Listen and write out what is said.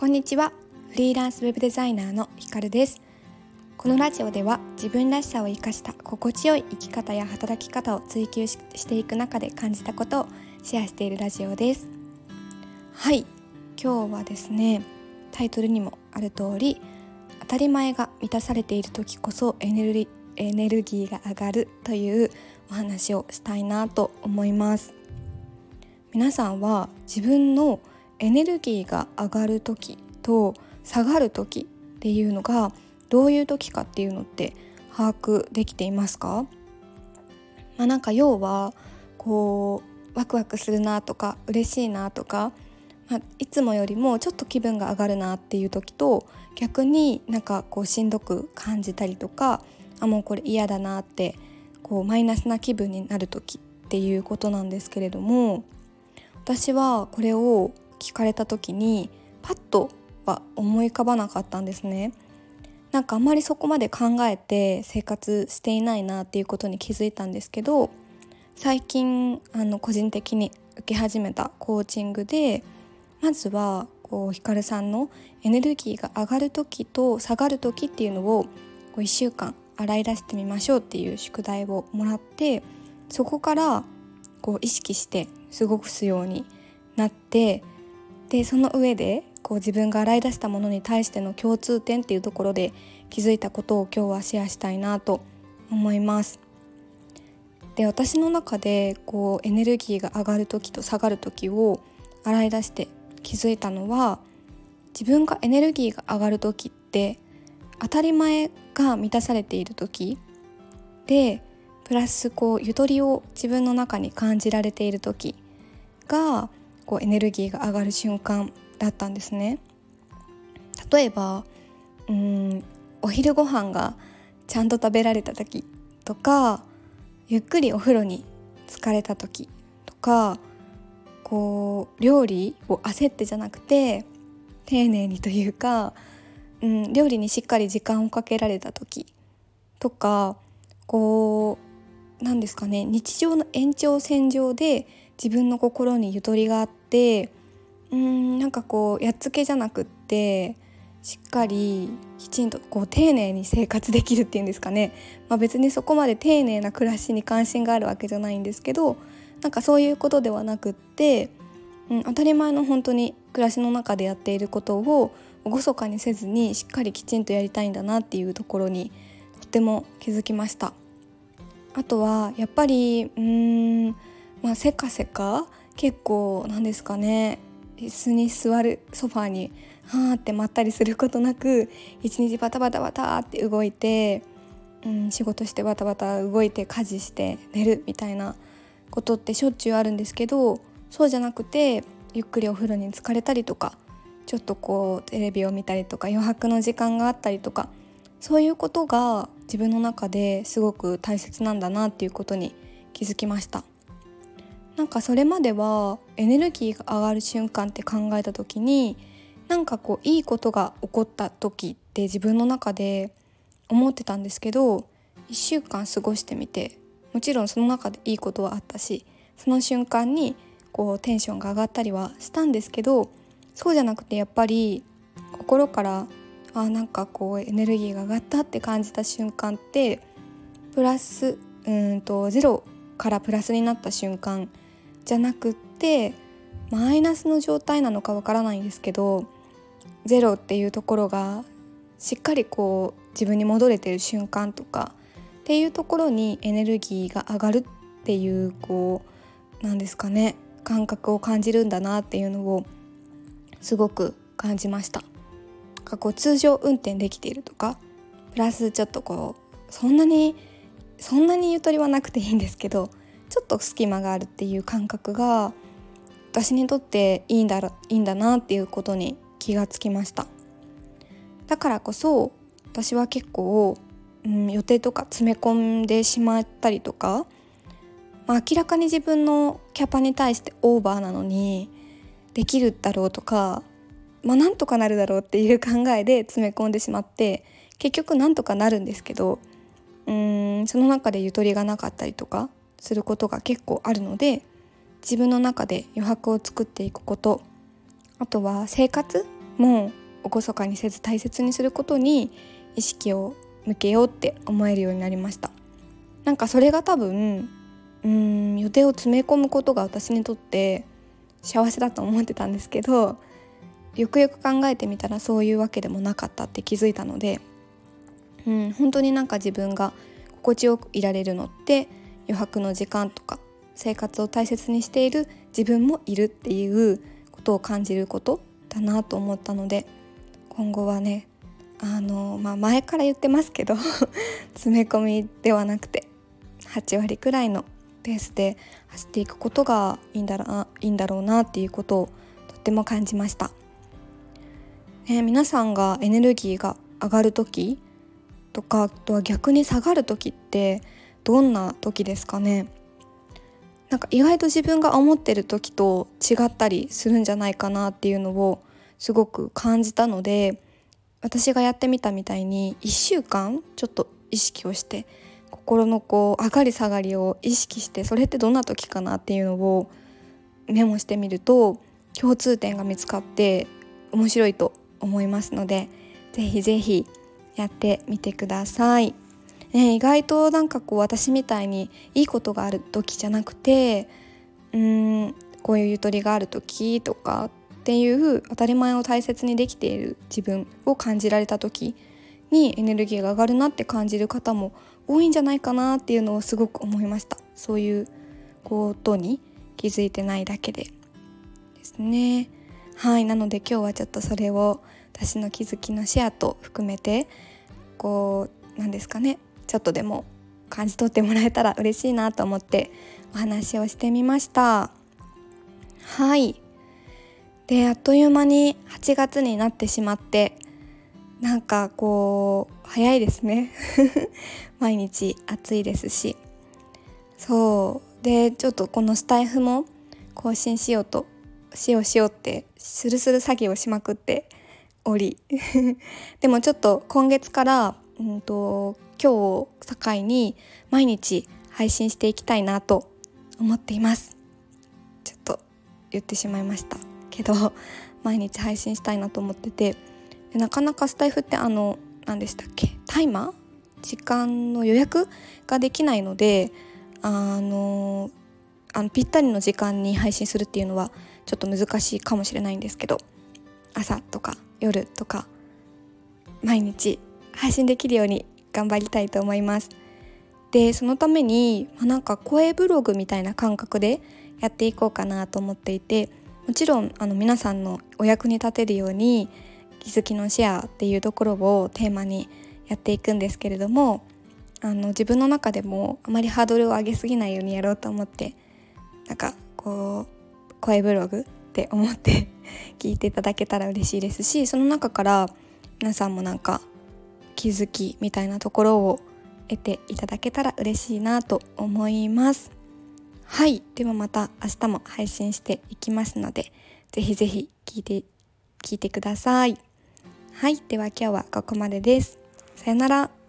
こんにちは。フリーランスウェブデザイナーのひかるです。このラジオでは自分らしさを生かした心地よい生き方や働き方を追求していく中で感じたことをシェアしているラジオです。はい。今日はですねタイトルにもある通り当たり前が満たされている時こそエネルギーエネルギーが上がるというお話をしたいなと思います。皆さんは自分のエネルギーが上がる時と下がる時っていうのがどういう時かっていうのって把握できていますか、まあ、なんか要はこうワクワクするなとか嬉しいなとか、まあ、いつもよりもちょっと気分が上がるなっていう時と逆になんかこうしんどく感じたりとかあもうこれ嫌だなってこうマイナスな気分になる時っていうことなんですけれども私はこれを聞かれた時にパッとは思い浮かばなかったんですね。なんかあんまりそこまで考えて生活していないなっていうことに気づいたんですけど最近あの個人的に受け始めたコーチングでまずはこうひかるさんのエネルギーが上がる時と下がる時っていうのをこう1週間洗い出してみましょうっていう宿題をもらってそこからこう意識して過ごすようになってでその上でこう自分が洗い出したものに対しての共通点っていうところで気づいたことを今日はシェアしたいなと思います。で私の中でこうエネルギーが上がる時と下がる時を洗い出して気づいたのは自分がエネルギーが上がる時って当たり前が満たされている時でプラスこうゆとりを自分の中に感じられている時がこうエネルギーが上がる瞬間だったんですね。例えばうんお昼ご飯がちゃんと食べられた時とかゆっくりお風呂に浸かれた時とかこう料理を焦ってじゃなくて丁寧にというか、うん、料理にしっかり時間をかけられた時とかこう何ですかね日常の延長線上で自分の心にゆとりがあってうんなんかこうやっつけじゃなくってしっかりきちんとこう丁寧に生活できるっていうんですかね、まあ、別にそこまで丁寧な暮らしに関心があるわけじゃないんですけどなんかそういうことではなくって、うん、当たり前の本当に暮らしの中でやっていることを厳かにせずにしっかりきちんとやりたいんだなっていうところにとても気づきました。あとはやっぱりうーんまあせかせか結構なんですかね椅子に座るソファーにはーってまったりすることなく一日バタバタバタって動いて、うん、仕事してバタバタ動いて家事して寝るみたいなことってしょっちゅうあるんですけどそうじゃなくてゆっくりお風呂に浸かれたりとかちょっとこうテレビを見たりとか余白の時間があったりとかそういうことが自分の中ですごく大切なんだなっていうことに気づきました。なんかそれまではエネルギーが上がる瞬間って考えた時になんかこういいことが起こった時って自分の中で思ってたんですけど1週間過ごしてみてもちろんその中でいいことはあったしその瞬間にこうテンションが上がったりはしたんですけどそうじゃなくてやっぱり心からあなんかこうエネルギーが上がったって感じた瞬間ってプラスうんとゼロからプラスになった瞬間じゃなくってマイナスの状態なのかわからないんですけどゼロっていうところがしっかりこう自分に戻れてる瞬間とかっていうところにエネルギーが上がるっていうこうなんですかね感覚を感じるんだなっていうのをすごく感じました。かこう通常運転できているとかプラスちょっとこうそんなにそんなにゆとりはなくていいんですけどちょっと隙間があるっていう感覚が私にとっていいんだいいんだなっていうことに気がつきました。だからこそ私は結構、うん、予定とか詰め込んでしまったりとか、まあ、明らかに自分のキャパに対してオーバーなのにできるだろうとか、まあ、なんとかなるだろうっていう考えで 詰め込んでしまって結局なんとかなるんですけどうんその中でゆとりがなかったりとかすることが結構あるので自分の中で余白を作っていくこと。あとは生活も厳かにせず大切にすることに意識を向けようって思えるようになりました。なんかそれが多分うん予定を詰め込むことが私にとって幸せだと思ってたんですけどよくよく考えてみたらそういうわけでもなかったって気づいたので、うん、本当になんか自分が心地よくいられるのって余白の時間とか生活を大切にしている自分もいるっていうことを感じることだなと思ったので今後はねあの、まあ、前から言ってますけど 詰め込みではなくて8割くらいのペースで走っていくことがいいんだろいいんだろうなっていうことをとっても感じました。ね、皆さんがエネルギーが上がる時とかあとは逆に下がる時ってどんな時ですかね？なんか意外と自分が思ってる時と違ったりするんじゃないかなっていうのをすごく感じたので私がやってみたみたいに1週間ちょっと意識をして心のこう上がり下がりを意識してそれってどんな時かなっていうのをメモしてみると共通点が見つかって面白いと思いますのでぜひぜひやってみてください。ね、意外となんかこう私みたいにいいことがある時じゃなくてうんこういうゆとりがある時とかっていう当たり前を大切にできている自分を感じられた時にエネルギーが上がるなって感じる方も多いんじゃないかなっていうのをすごく思いました。そういうことに気づいてないだけでですね。はいなので今日はちょっとそれを私の気づきのシェアと含めてこうなんですかね。ちょっとでも感じ取ってもらえたら嬉しいなと思ってお話をしてみました。はい。であっという間に8月になってしまってなんかこう早いですね。毎日暑いですし。そう。でちょっとこのスタイフも更新しようとしようしようってスルスル詐欺をしまくっており。でもちょっと今月から、うんと、今日を境に毎日配信していきたいなと思っています。ちょっと言ってしまいましたけど 毎日配信したいなと思っててでなかなかスタイフってあの何でしたっけタイマー？時間の予約ができないのであのあのぴったりの時間に配信するっていうのはちょっと難しいかもしれないんですけど朝とか夜とか毎日配信できるように頑張りたいと思います。でそのために、ま、なんか声ブログみたいな感覚でやっていこうかなと思っていてもちろんあの皆さんのお役に立てるように気づきのシェアっていうところをテーマにやっていくんですけれどもあの自分の中でもあまりハードルを上げすぎないようにやろうと思ってなんかこう声ブログって思って 聞いていただけたら嬉しいですしその中から皆さんもなんか気づきみたいなところを得ていただけたら嬉しいなと思います。はい。ではまた明日も配信していきますのでぜひぜひ聞いて聞いてください。はい。では今日はここまでです。さよなら。